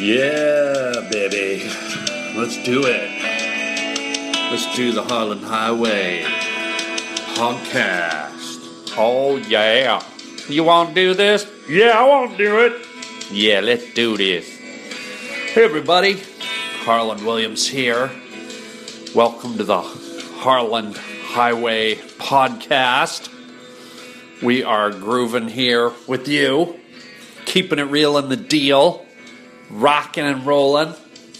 Yeah, baby. Let's do it. Let's do the Harland Highway podcast. Oh, yeah. You want to do this? Yeah, I want to do it. Yeah, let's do this. Hey, everybody. Harland Williams here. Welcome to the Harland Highway podcast. We are grooving here with you, keeping it real in the deal, rocking and rolling,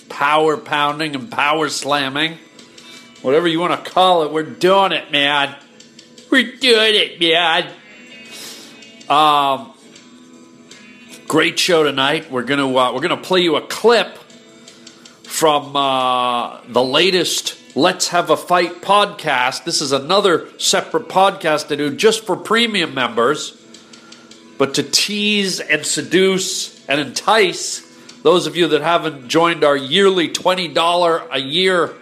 power pounding and power slamming. Whatever you want to call it, we're doing it, man. We're doing it, man. Um, great show tonight. We're gonna uh, we're gonna play you a clip from uh, the latest Let's Have a Fight podcast. This is another separate podcast to do just for premium members, but to tease and seduce and entice those of you that haven't joined our yearly $20 a year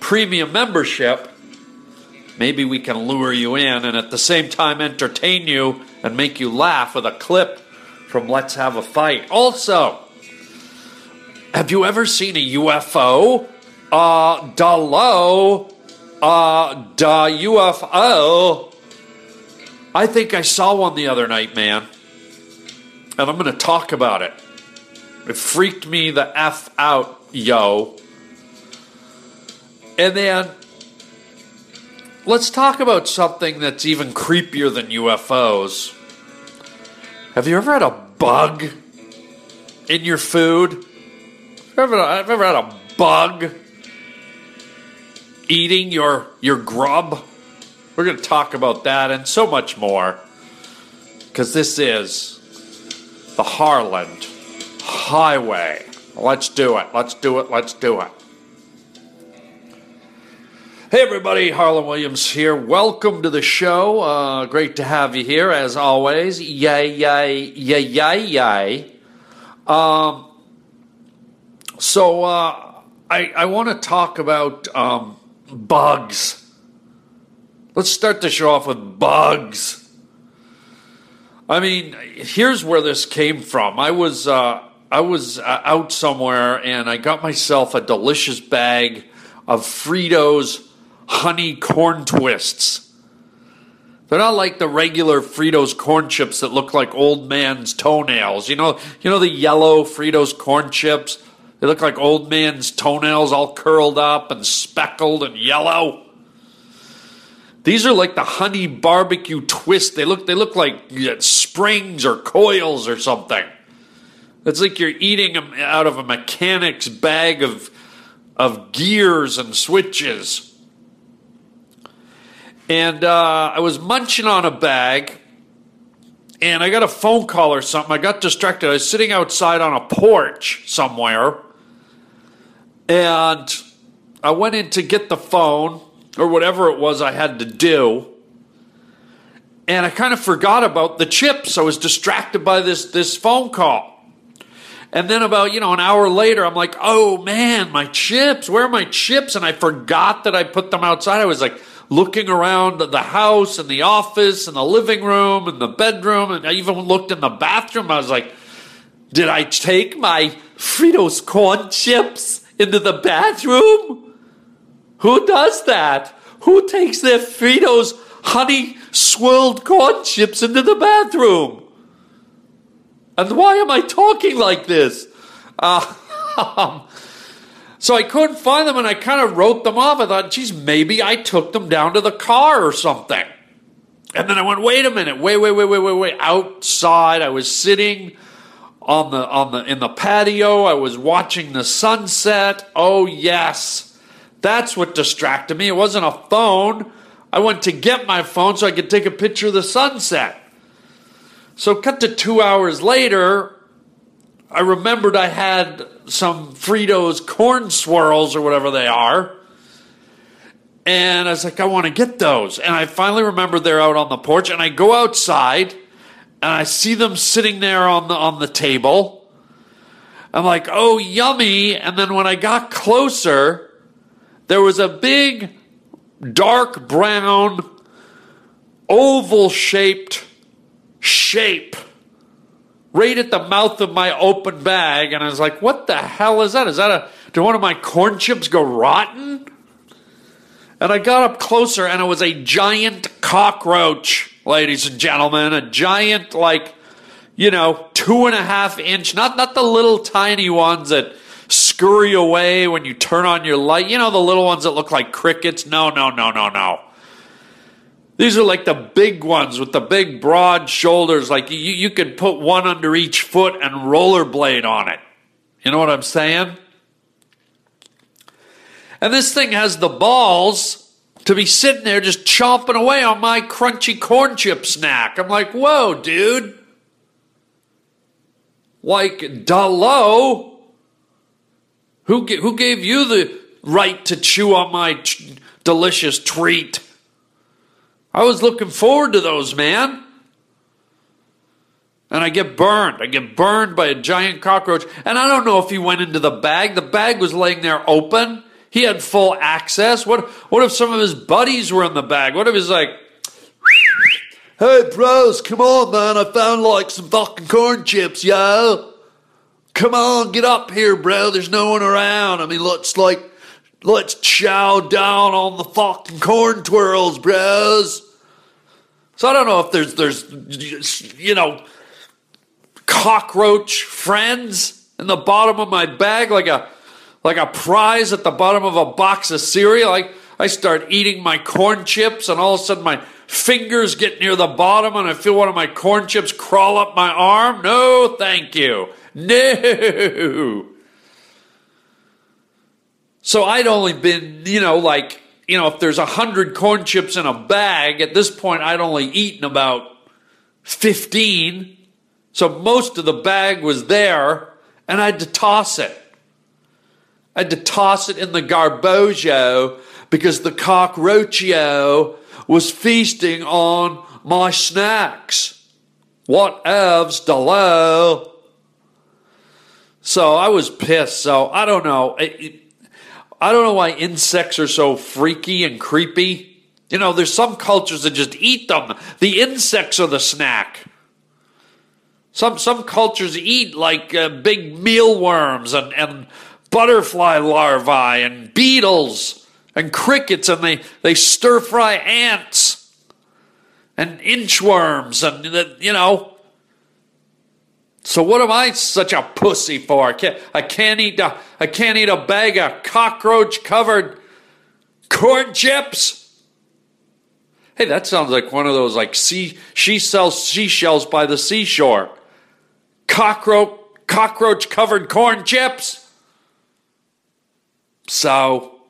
premium membership. Maybe we can lure you in and at the same time entertain you and make you laugh with a clip from Let's Have a Fight. Also, have you ever seen a UFO? Uh, da low, uh, da UFO. I think I saw one the other night, man. And I'm going to talk about it. It freaked me the F out, yo. And then let's talk about something that's even creepier than UFOs. Have you ever had a bug in your food? Ever, have ever had a bug eating your your grub? We're going to talk about that and so much more. Because this is the Harland Highway. Let's do it. Let's do it. Let's do it. Hey, everybody. Harland Williams here. Welcome to the show. Uh, great to have you here, as always. Yay, yay, yay, yay, yay. Um, so, uh, I, I want to talk about um, bugs. Let's start the show off with bugs. I mean, here's where this came from. I was uh, I was uh, out somewhere and I got myself a delicious bag of Fritos honey corn twists. They're not like the regular Fritos corn chips that look like old man's toenails. You know, you know the yellow Fritos corn chips. They look like old man's toenails, all curled up and speckled and yellow. These are like the honey barbecue twist. They look they look like springs or coils or something. It's like you're eating out of a mechanic's bag of of gears and switches. And uh, I was munching on a bag, and I got a phone call or something. I got distracted. I was sitting outside on a porch somewhere, and I went in to get the phone or whatever it was I had to do. And I kind of forgot about the chips. I was distracted by this this phone call. And then about, you know, an hour later, I'm like, oh man, my chips, where are my chips? And I forgot that I put them outside. I was like looking around the house and the office and the living room and the bedroom. And I even looked in the bathroom. I was like, did I take my Fritos corn chips into the bathroom? Who does that? Who takes their Fritos honey swirled corn chips into the bathroom? And why am I talking like this? Uh, so I couldn't find them and I kind of wrote them off. I thought, geez, maybe I took them down to the car or something. And then I went, wait a minute, wait, wait, wait, wait, wait, wait. Outside, I was sitting on the on the in the patio. I was watching the sunset. Oh yes, that's what distracted me. It wasn't a phone. I went to get my phone so I could take a picture of the sunset. So, cut to two hours later, I remembered I had some Fritos corn swirls or whatever they are. And I was like, I want to get those. And I finally remember they're out on the porch. And I go outside and I see them sitting there on the, on the table. I'm like, oh, yummy. And then when I got closer, there was a big, dark brown, oval shaped shape right at the mouth of my open bag, and I was like, "What the hell is that? Is that a? Did one of my corn chips go rotten?" And I got up closer, and it was a giant cockroach, ladies and gentlemen, a giant like, you know, two and a half inch, not not the little tiny ones that scurry away when you turn on your light. You know, the little ones that look like crickets. No, no, no, no, no. These are like the big ones with the big broad shoulders. Like you, you could put one under each foot and rollerblade on it. You know what I'm saying? And this thing has the balls to be sitting there just chomping away on my crunchy corn chip snack. I'm like, whoa, dude. Like, Dalo, who, who gave you the right to chew on my t- delicious treat? I was looking forward to those, man. And I get burned. I get burned by a giant cockroach. And I don't know if he went into the bag. The bag was laying there open. He had full access. What what if some of his buddies were in the bag? What if he's like, Hey bros, come on man, I found like some fucking corn chips, yo. Come on, get up here, bro. There's no one around. I mean, let's like Let's chow down on the fucking corn twirls, bros. So I don't know if there's there's you know cockroach friends in the bottom of my bag like a like a prize at the bottom of a box of cereal. I I start eating my corn chips and all of a sudden my fingers get near the bottom and I feel one of my corn chips crawl up my arm. No, thank you. No. So I'd only been, you know, like, you know, if there's a hundred corn chips in a bag, at this point I'd only eaten about 15. So most of the bag was there, and I had to toss it. I had to toss it in the garbojo because the cockroachio was feasting on my snacks. What evs, Delo? So I was pissed. So I don't know. It, it, I don't know why insects are so freaky and creepy. You know, there's some cultures that just eat them. The insects are the snack. Some some cultures eat like uh, big mealworms and, and butterfly larvae and beetles and crickets and they, they stir fry ants and inchworms and you know so what am I such a pussy for? I can't, I can't eat a, I can't eat a bag of cockroach covered corn chips. Hey, that sounds like one of those like sea she sells seashells by the seashore. Cockroach cockroach covered corn chips. So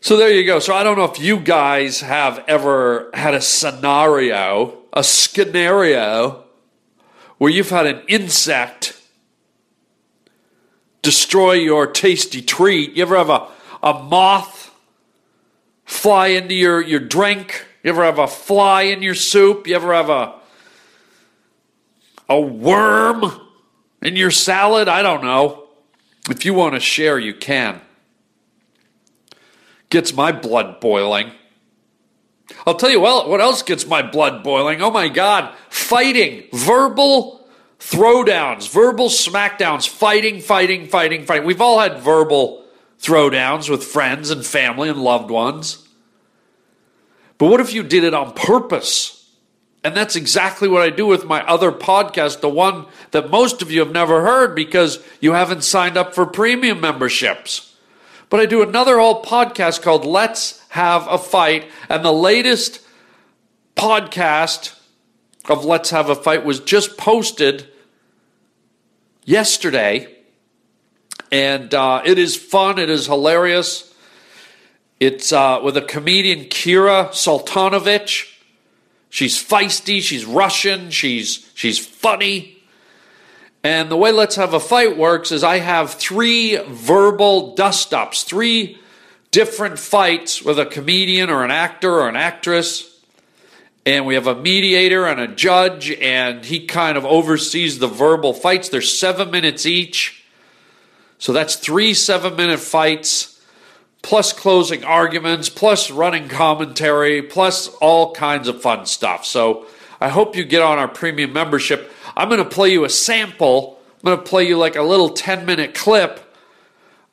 so there you go. So I don't know if you guys have ever had a scenario, a scenario where you've had an insect destroy your tasty treat. You ever have a, a moth fly into your, your drink? You ever have a fly in your soup? You ever have a a worm in your salad? I don't know. If you want to share, you can. Gets my blood boiling. I'll tell you what else gets my blood boiling? Oh my God, fighting, verbal throwdowns, verbal smackdowns, fighting, fighting, fighting, fighting. We've all had verbal throwdowns with friends and family and loved ones. But what if you did it on purpose? And that's exactly what I do with my other podcast, the one that most of you have never heard because you haven't signed up for premium memberships. But I do another whole podcast called Let's Have a Fight. And the latest podcast of Let's Have a Fight was just posted yesterday. And uh, it is fun, it is hilarious. It's uh, with a comedian, Kira Soltanovich. She's feisty, she's Russian, she's, she's funny. And the way Let's Have a Fight works is I have three verbal dust ups, three different fights with a comedian or an actor or an actress. And we have a mediator and a judge, and he kind of oversees the verbal fights. They're seven minutes each. So that's three seven minute fights, plus closing arguments, plus running commentary, plus all kinds of fun stuff. So I hope you get on our premium membership. I'm going to play you a sample. I'm going to play you like a little 10 minute clip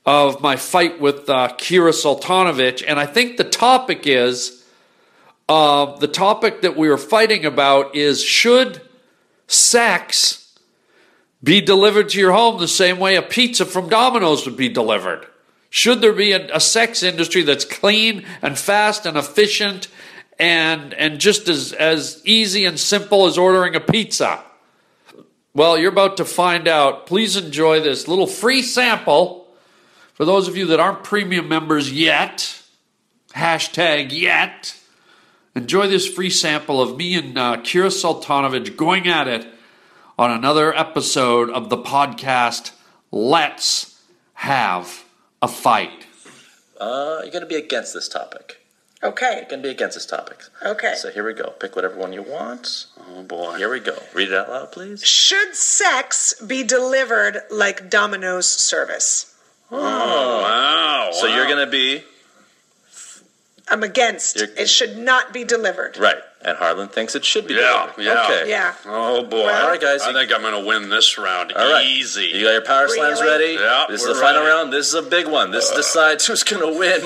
of my fight with uh, Kira Soltanovich. And I think the topic is uh, the topic that we were fighting about is should sex be delivered to your home the same way a pizza from Domino's would be delivered? Should there be a, a sex industry that's clean and fast and efficient and and just as as easy and simple as ordering a pizza? Well, you're about to find out. Please enjoy this little free sample for those of you that aren't premium members yet. Hashtag yet. Enjoy this free sample of me and uh, Kira Soltanovich going at it on another episode of the podcast. Let's have a fight. Uh, you're going to be against this topic. Okay. You're going to be against this topic. Okay. So here we go. Pick whatever one you want. Oh boy. Here we go. Read it out loud, please. Should sex be delivered like Domino's service? Oh, wow. So you're going to be I'm against. You're- It should not be delivered. right, and Harland thinks it should be. Yeah, delivered. yeah. Okay. Yeah. Oh boy. Well- All right, guys. I think I'm going to win this round All right. easy. You got your power slams ready? Yeah, This is we're the final round. This is a big one. This decides who's going to win.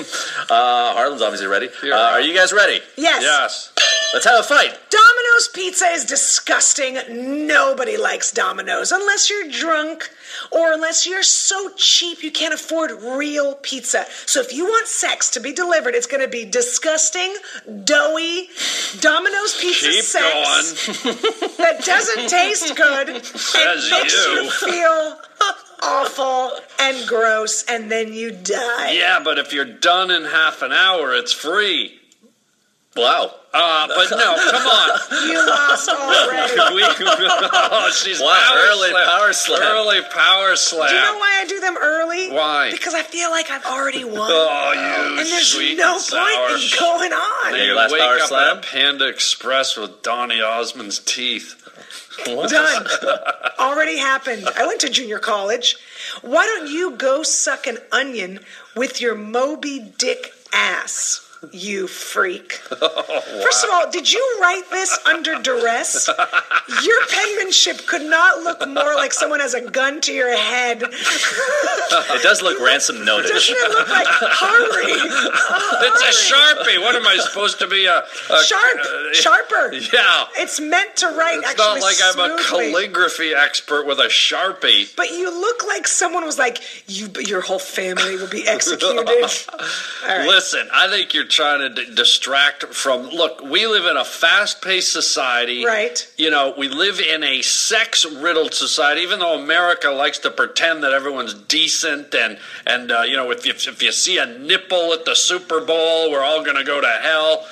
Uh, Harland's obviously ready. Uh, are you guys ready? Yes. yes. Let's have a fight. Domino's pizza is disgusting. Nobody likes Domino's unless you're drunk or unless you're so cheap you can't afford real pizza. So if you want sex to be delivered, it's going to be disgusting, doughy Domino's pizza Keep sex going. that doesn't taste good and Says makes you. you feel awful and gross, and then you die. Yeah, but if you're done in half an hour, it's free. Wow. Uh, but no, come on. You lost already. We, oh, she's Wow, power early slam. power slam. Early power slam. Do you know why I do them early? Why? Because I feel like I've already won. Oh, you and there's sweet no and sour. point in going on. Your You last wake power up slam? at Panda Express with Donny Osmond's teeth. Done. Already happened. I went to junior college. Why don't you go suck an onion with your Moby Dick ass? You freak. First of all, did you write this under duress? Your penmanship could not look more like someone has a gun to your head. It does look ransom notice. Doesn't it look like hurry? It's a sharpie. What am I supposed to be? A, a Sharp, uh, sharper. Yeah. It's meant to write It's actually not like I'm a calligraphy expert with a sharpie. But you look like someone was like, "You, your whole family will be executed." All right. Listen, I think you're trying to d- distract from. Look, we live in a fast-paced society. Right. You know, we live in a sex-riddled society. Even though America likes to pretend that everyone's decent and and uh, you know, if you, if you see a nipple at the Super Bowl, we're all going to go to hell.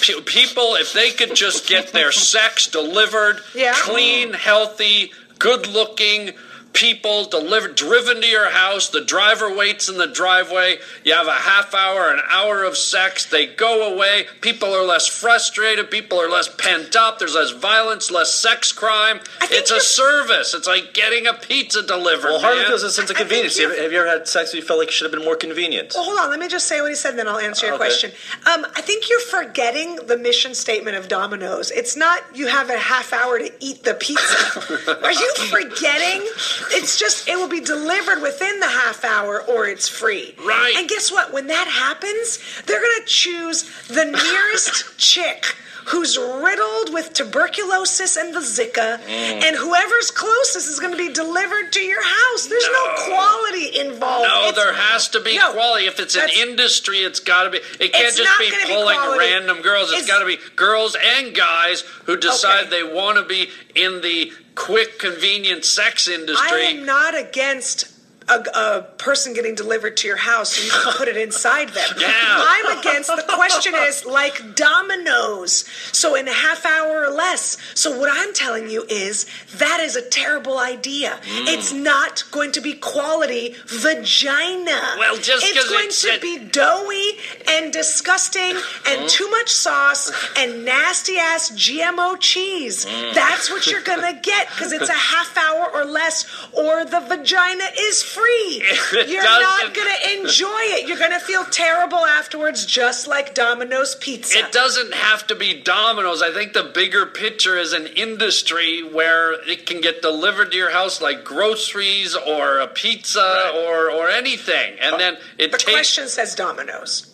Pe- People, if they could just get their sex delivered, Yeah. clean, healthy, good-looking people delivered driven to your house the driver waits in the driveway you have a half hour an hour of sex they go away people are less frustrated people are less pent up there's less violence less sex crime it's a service it's like getting a pizza delivered Well, Harland man. feels a sense of I convenience. Have you- you, have you ever had sex where you felt like it should have been more convenient? Well, hold on. Let me just say what he said, and then I'll answer your Okay. question. Um, I think you're forgetting the mission statement of Domino's. It's not you have a half hour to eat the pizza. Are you forgetting? It's just it will be delivered within the half hour, or it's free. Right. And guess what? When that happens, they're gonna choose the nearest chick. Who's riddled with tuberculosis and the Zika, Mm. and whoever's closest is going to be delivered to your house. There's no, No. quality involved. no, It's- there has to be No. quality. If it's an industry, it's got to be. It can't just be gonna be pulling random girls. it's It's- got to be girls and guys who decide Okay. they want to be in the quick, convenient sex industry. I am not against a, a person getting delivered to your house so you can put it inside them. Yeah. I'm against the question is like dominoes. So in a half hour or less. So what I'm telling you is that is a terrible idea. Mm. It's not going to be quality vagina. Well, just it's going it's to be doughy and disgusting and Mm. too much sauce and nasty ass GMO cheese. Mm. That's what you're gonna get because it's a half hour or less, or the vagina is free. It You're not going to enjoy it. You're going to feel terrible afterwards, just like Domino's Pizza. It doesn't have to be Domino's. I think the bigger picture is an industry where it can get delivered to your house like groceries or a pizza Right. or or anything. And then it The takes question says Domino's.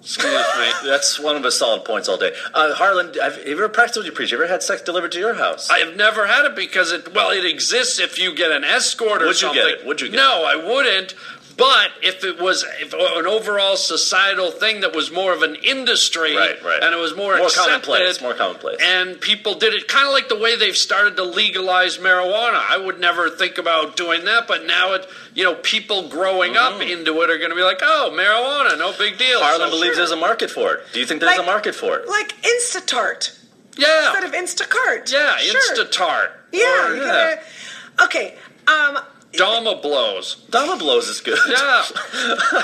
Excuse me. That's one of his solid points all day. Uh, Harland, have have you ever practiced what you preach? Have you ever had sex delivered to your house? I have never had it because it well it exists if you get an escort or Would you get it? Would you get no, I wouldn't. But if it was if an overall societal thing that was more of an industry, Right, right. and it was more, More accepted, commonplace, more commonplace. and people did it kind of like the way they've started to legalize marijuana. I would never think about doing that, but now it, you know, people growing up Mm. into it are going to be like, oh, marijuana, no big deal. Harland So, believes sure. there's a market for it. Do you think there's Like- a market for it? Like Instatart yeah, instead of Instacart. yeah, Sure. Instantart, Yeah. or you're yeah. Gonna, okay. Um, Dama blows. Dama blows is good.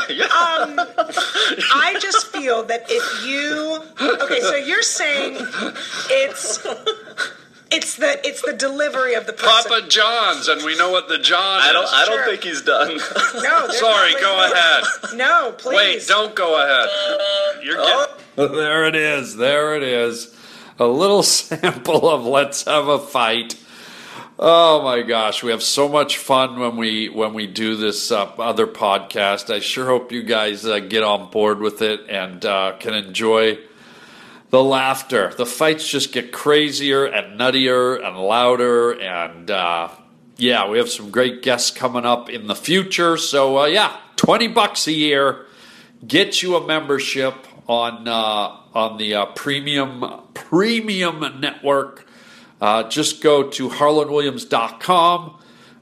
Yeah. Um, I just feel that if you okay, so you're saying it's it's the it's the delivery of the person. Papa John's, and we know what the John I don't. is. I don't Sure. think he's done. No, Sorry, go way- ahead. No, please. Wait, don't go ahead. You're getting. There it is. There it is. A little sample of Let's Have a Fight. Oh my gosh, we have so much fun when we when we do this uh, other podcast. I sure hope you guys uh, get on board with it and uh, can enjoy the laughter. The fights just get crazier and nuttier and louder, and uh, yeah, we have some great guests coming up in the future. So uh, yeah, twenty bucks a year get you a membership on uh, on the premium premium network. Uh, just go to harlandwilliams.com,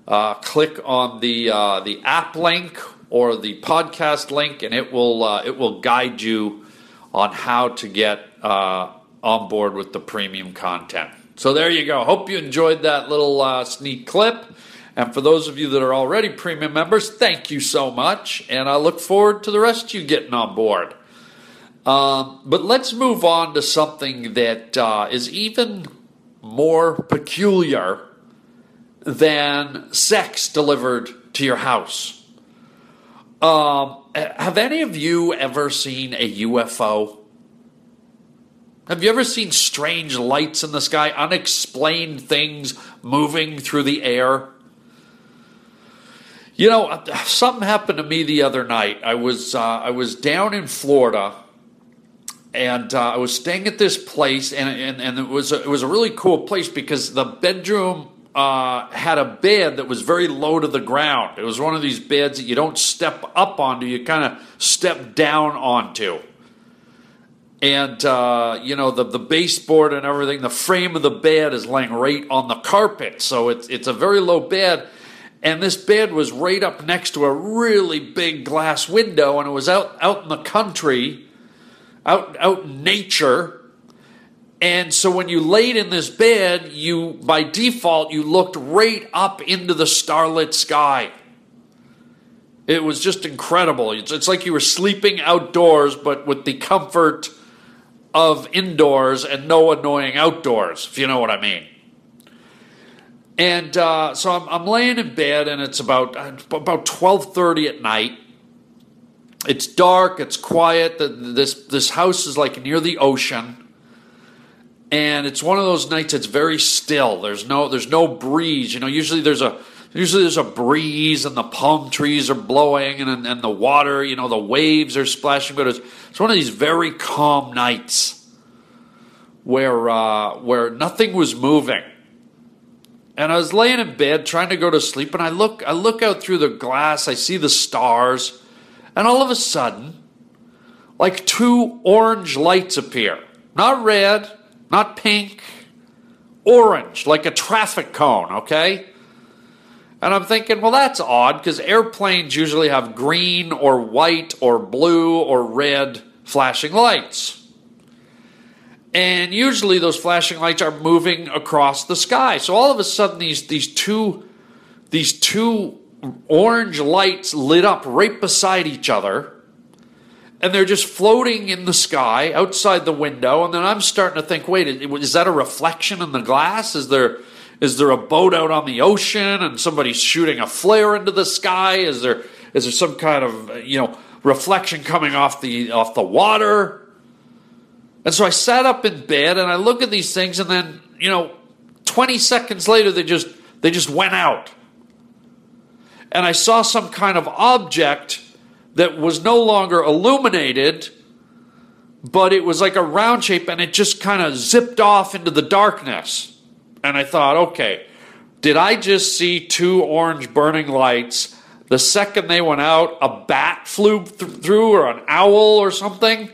uh, click on the uh, the app link or the podcast link, and it will uh, it will guide you on how to get uh, on board with the premium content. So there you go. Hope you enjoyed that little uh, sneak clip. And for those of you that are already premium members, thank you so much. And I look forward to the rest of you getting on board. Um, but let's move on to something that uh, is even more peculiar than sex delivered to your house. Um, have any of you ever seen a UFO? Have you ever seen strange lights in the sky, unexplained things moving through the air? You know, something happened to me the other night. I was uh, I was down in Florida, and uh, I was staying at this place, and and, and it was a, it was a really cool place because the bedroom uh, had a bed that was very low to the ground. It was one of these beds that you don't step up onto; you kind of step down onto and uh, you know the the baseboard and everything. The frame of the bed is laying right on the carpet, so it's it's a very low bed. And this bed was right up next to a really big glass window, and it was out out in the country, out out in nature. And so when you laid in this bed, you by default you looked right up into the starlit sky. It was just incredible. It's, it's like you were sleeping outdoors, but with the comfort of indoors and no annoying outdoors, if you know what I mean. And uh, so I'm, I'm laying in bed, and it's about about twelve thirty at night. It's dark. It's quiet. The, this this house is like near the ocean, and it's one of those nights that's very still. There's no there's no breeze. You know, usually there's a usually there's a breeze, and the palm trees are blowing, and and the water. You know, the waves are splashing. But it's it's one of these very calm nights where uh, where nothing was moving. And I was laying in bed trying to go to sleep, and I look I look out through the glass, I see the stars, and all of a sudden, like two orange lights appear. Not red, not pink, orange, like a traffic cone, okay? And I'm thinking, well, that's odd because airplanes usually have green or white or blue or red flashing lights. And usually those flashing lights are moving across the sky. So all of a sudden these these two these two orange lights lit up right beside each other. And they're just floating in the sky outside the window. And then I'm starting to think, wait, is that a reflection in the glass? Is there Is there a boat out on the ocean and somebody's shooting a flare into the sky? Is there is there some kind of you know reflection coming off the off the water? And so I sat up in bed and I look at these things and then, you know, 20 seconds later they just they just went out. And I saw some kind of object that was no longer illuminated, but it was like a round shape and it just kind of zipped off into the darkness. And I thought, okay, did I just see two orange burning lights? The second they went out, a bat flew th- through or an owl or something?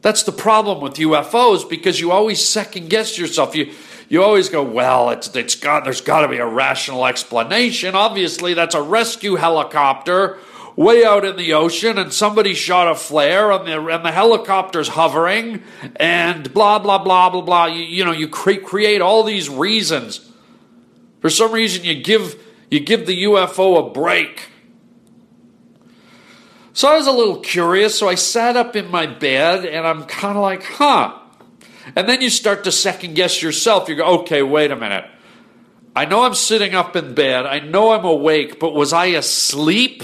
That's the problem with UFOs because you always second guess yourself. You you always go, well, it's it's got there's got to be a rational explanation. Obviously, that's a rescue helicopter way out in the ocean, and somebody shot a flare, and the and the helicopter's hovering, and blah blah blah blah blah. You, you know, you cre- create all these reasons. For some reason, you give you give the UFO a break. So I was a little curious, so I sat up in my bed and I'm kind of like, huh. And then you start to second guess yourself. You go, okay, wait a minute. I know I'm sitting up in bed. I know I'm awake, but was I asleep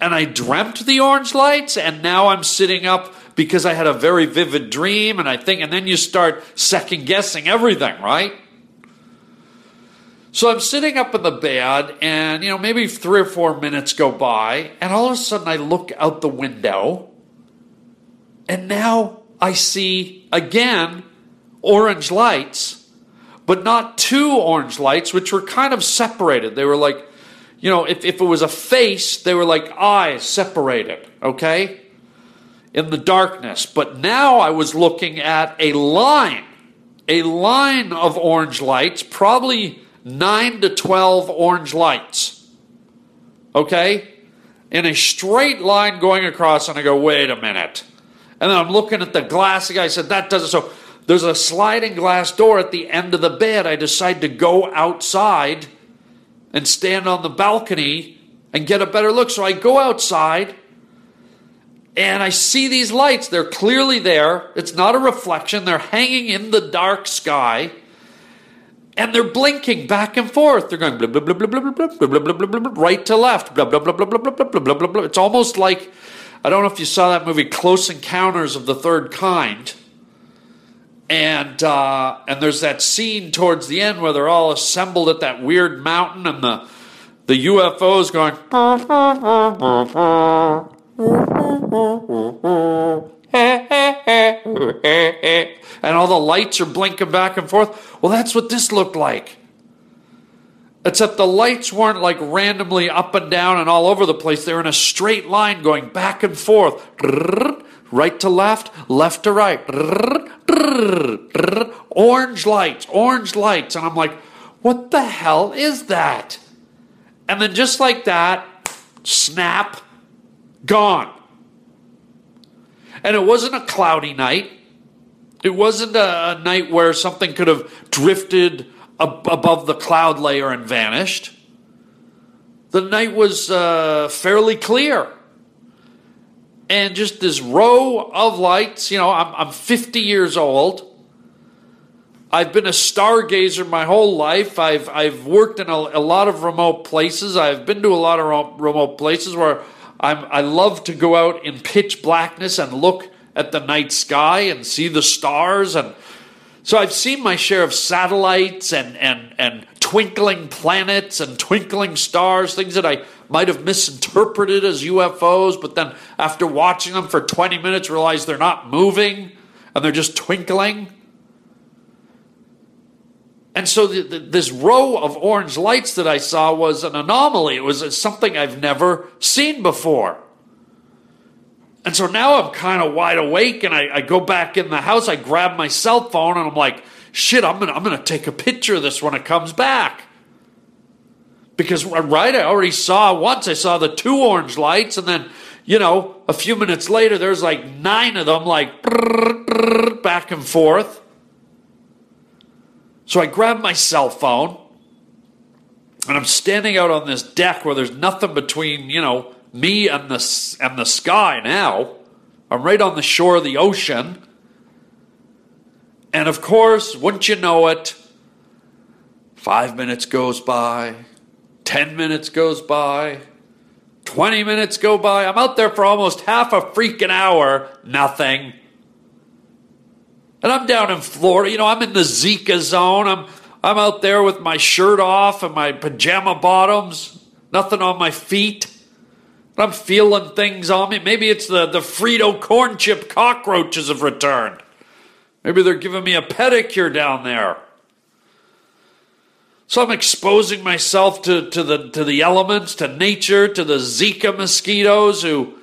and I dreamt the orange lights and now I'm sitting up because I had a very vivid dream and I think, and then you start second guessing everything, right? So I'm sitting up in the bed, and you know, maybe three or four minutes go by, and all of a sudden I look out the window, and now I see again orange lights, but not two orange lights, which were kind of separated. They were like, you know, if, if it was a face, they were like eyes separated, okay? In the darkness. But now I was looking at a line, a line of orange lights, probably 9 to 12 orange lights. Okay? In a straight line going across, and I go, wait a minute. And then I'm looking at the glass. The guy said, that doesn't. So there's a sliding glass door at the end of the bed. I decide to go outside and stand on the balcony and get a better look. So I go outside and I see these lights. They're clearly there. It's not a reflection, they're hanging in the dark sky and they're blinking back and forth. They're going blah blah blah blah blah blah blah blah blah blah blah right to left. Blah blah blah blah blah blah blah blah blah. It's almost like I don't know if you saw that movie Close Encounters of the Third Kind. And uh, and there's that scene towards the end where they're all assembled at that weird mountain and the the UFOs going and all the lights are blinking back and forth. Well, that's what this looked like. Except the lights weren't like randomly up and down and all over the place. They're in a straight line going back and forth. Right to left, left to right. Orange lights, orange lights. And I'm like, what the hell is that? And then just like that, snap, gone. And it wasn't a cloudy night. It wasn't a, night where something could have drifted ab- above the cloud layer and vanished. The night was uh, fairly clear. And just this row of lights, you know, I'm, I'm 50 years old. I've been a stargazer my whole life. I've, I've worked in a, a lot of remote places. I've been to a lot of remote places where I'm, I love to go out in pitch blackness and look at the night sky and see the stars. And so I've seen my share of satellites and, and, and twinkling planets and twinkling stars, things that I might have misinterpreted as UFOs, but then after watching them for 20 minutes, realize they're not moving and they're just twinkling. And so the, the, this row of orange lights that I saw was an anomaly. It was something I've never seen before. And so now I'm kind of wide awake and I, I, go back in the house. I grab my cell phone and I'm like, shit, I'm to I'm to take a picture of this when it comes back. Because, right, I already saw once, I saw the two orange lights and then, you know, a few minutes later, there's like nine of them, like back and forth. So I grab my cell phone and I'm standing out on this deck where there's nothing between, you know, me and the, and the sky now. I'm right on the shore of the ocean. And of course, wouldn't you know it, Five minutes goes by, 10 minutes goes by, 20 minutes go by. I'm out there for almost half a freaking hour, nothing. And I'm down in Florida, you know, I'm in the Zika zone. I'm I'm out there with my shirt off and my pajama bottoms, nothing on my feet. I'm feeling things on me. Maybe it's the, the Frito corn chip cockroaches have returned. Maybe they're giving me a pedicure down there. So I'm exposing myself to, to, the, to the elements, to nature, to the Zika mosquitoes who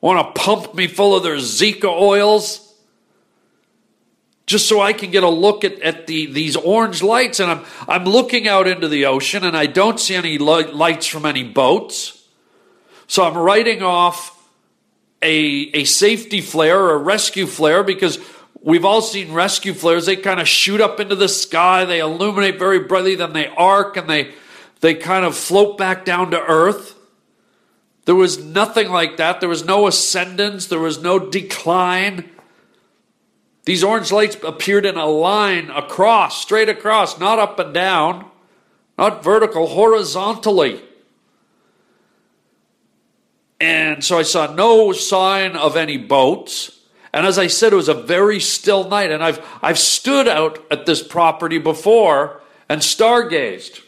want to pump me full of their Zika oils just so I can get a look at, at the, these orange lights. And I'm, I'm looking out into the ocean and I don't see any lights from any boats. So I'm writing off a, a safety flare or a rescue flare because we've all seen rescue flares. They kind of shoot up into the sky, they illuminate very brightly, then they arc and they, they kind of float back down to earth. There was nothing like that. There was no ascendance, there was no decline. These orange lights appeared in a line across, straight across, not up and down, not vertical, horizontally. And so I saw no sign of any boats. And as I said, it was a very still night. And I've, I've stood out at this property before and stargazed.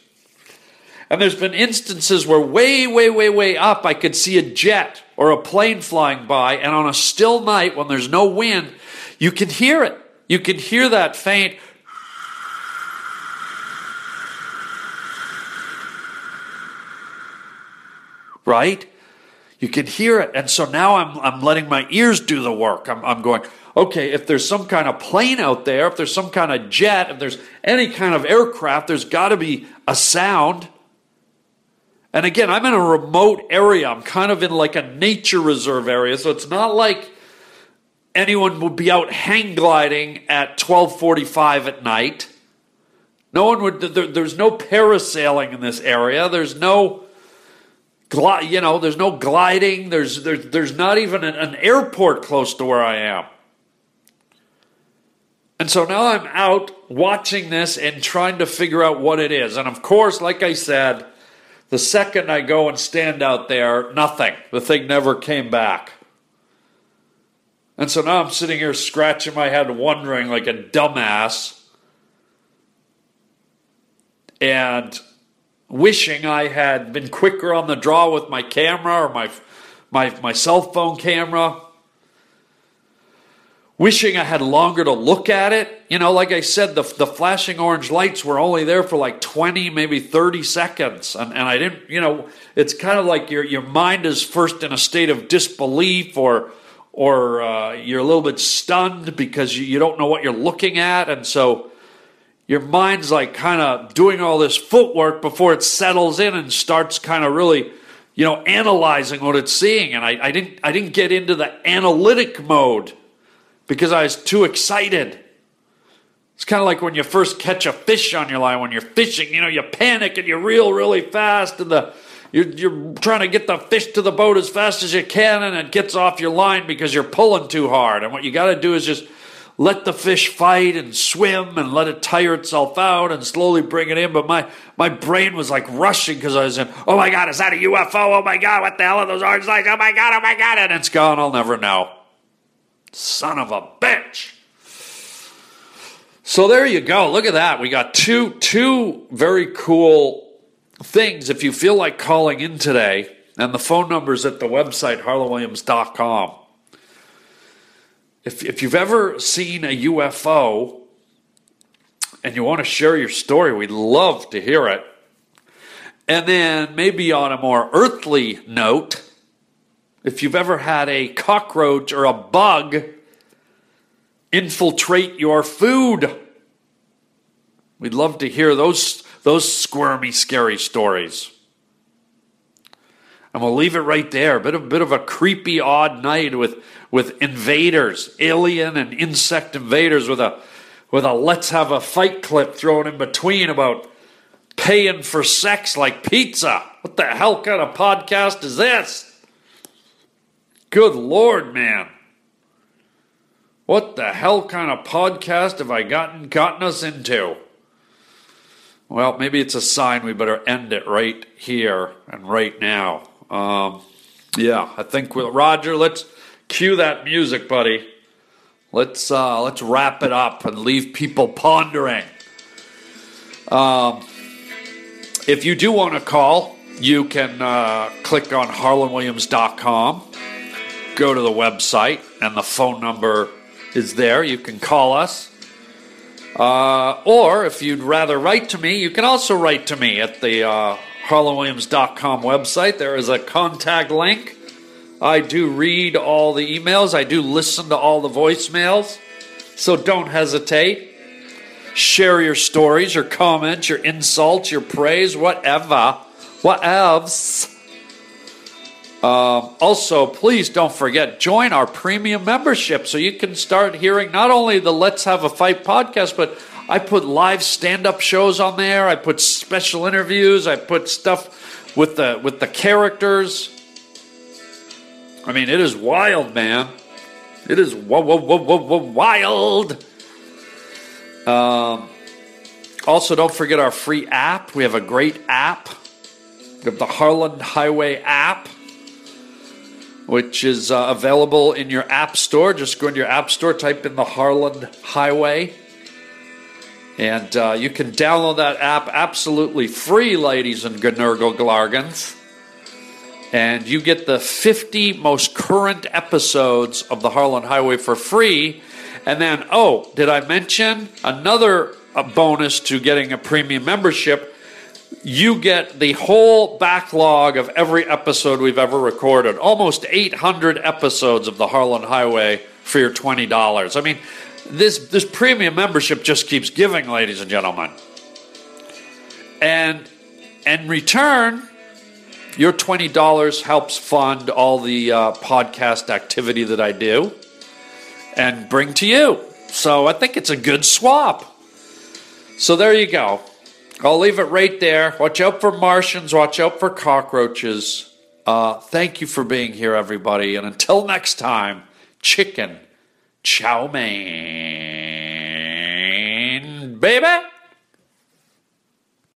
And there's been instances where way, way, way, way up, I could see a jet or a plane flying by. And on a still night, when there's no wind, you can hear it. You can hear that faint. Right? You can hear it. And so now I'm, I'm letting my ears do the work. I'm, I'm going, okay, if there's some kind of plane out there, if there's some kind of jet, if there's any kind of aircraft, there's got to be a sound. And again, I'm in a remote area. I'm kind of in like a nature reserve area. So it's not like anyone would be out hang gliding at 12:45 at night. No one would. There, there's no parasailing in this area. There's no, you know, there's no gliding. There's there's there's not even an, an airport close to where I am. And so now I'm out watching this and trying to figure out what it is. And of course, like I said, the second I go and stand out there, nothing. The thing never came back. And so now I'm sitting here scratching my head, wondering like a dumbass, and wishing I had been quicker on the draw with my camera or my my my cell phone camera. Wishing I had longer to look at it. You know, like I said, the, the flashing orange lights were only there for like 20, maybe 30 seconds. And, and I didn't, you know, it's kind of like your, your mind is first in a state of disbelief or or uh, you're a little bit stunned because you, you don't know what you're looking at. And so your mind's like kind of doing all this footwork before it settles in and starts kind of really, you know, analyzing what it's seeing. And I, I, didn't, I didn't get into the analytic mode because I was too excited. It's kind of like when you first catch a fish on your line, when you're fishing, you know, you panic and you reel really fast and the you're, you're trying to get the fish to the boat as fast as you can and it gets off your line because you're pulling too hard. And what you got to do is just let the fish fight and swim and let it tire itself out and slowly bring it in. But my, my brain was like rushing because I was in, oh my God, is that a UFO? Oh my God, what the hell are those orange lights? Oh my God, oh my God. And it's gone. I'll never know. Son of a bitch. So there you go. Look at that. We got two two very cool things if you feel like calling in today, and the phone number is at the website, harlandwilliams.com. If, if you've ever seen a UFO and you want to share your story, we'd love to hear it. And then, maybe on a more earthly note, if you've ever had a cockroach or a bug infiltrate your food, we'd love to hear those those squirmy, scary stories. And we'll leave it right there. A bit of, bit of a creepy, odd night with, with invaders, alien and insect invaders with a, with a let's have a fight clip thrown in between about paying for sex like pizza. What the hell kind of podcast is this? Good Lord, man. What the hell kind of podcast have I gotten gotten us into? Well, maybe it's a sign we better end it right here and right now. Um, yeah, I think we'll, Roger, let's cue that music, buddy. Let's uh, let's wrap it up and leave people pondering. Um, if you do want to call, you can uh, click on harlandwilliams.com, go to the website, and the phone number is there. You can call us. Uh, or if you'd rather write to me, you can also write to me at the harlandwilliams.com website. There is a contact link. I do read all the emails, I do listen to all the voicemails. So don't hesitate. Share your stories, your comments, your insults, your praise, whatever. Whatevs. Um, also, please don't forget, join our premium membership so you can start hearing not only the Let's Have a Fight podcast, but I put live stand-up shows on there. I put special interviews. I put stuff with the with the characters. I mean, it is wild, man. It is whoa, whoa, whoa, whoa, whoa, wild. Um, also, don't forget our free app. We have a great app. We have the Harland Highway app, which is uh, available in your app store. Just go into your app store, type in the Harland Highway, and uh, you can download that app absolutely free, ladies and Gnurgle Glargans and you get the 50 most current episodes of the Harland Highway for free. And then, oh, did I mention another a bonus to getting a premium membership? You get the whole backlog of every episode we've ever recorded, almost 800 episodes of the Harland Highway for your $20. I mean, this, this premium membership just keeps giving, ladies and gentlemen. And in return, your $20 helps fund all the uh, podcast activity that I do and bring to you. So I think it's a good swap. So there you go. I'll leave it right there. Watch out for Martians, watch out for cockroaches. Uh, thank you for being here, everybody. And until next time, chicken chow mein, baby.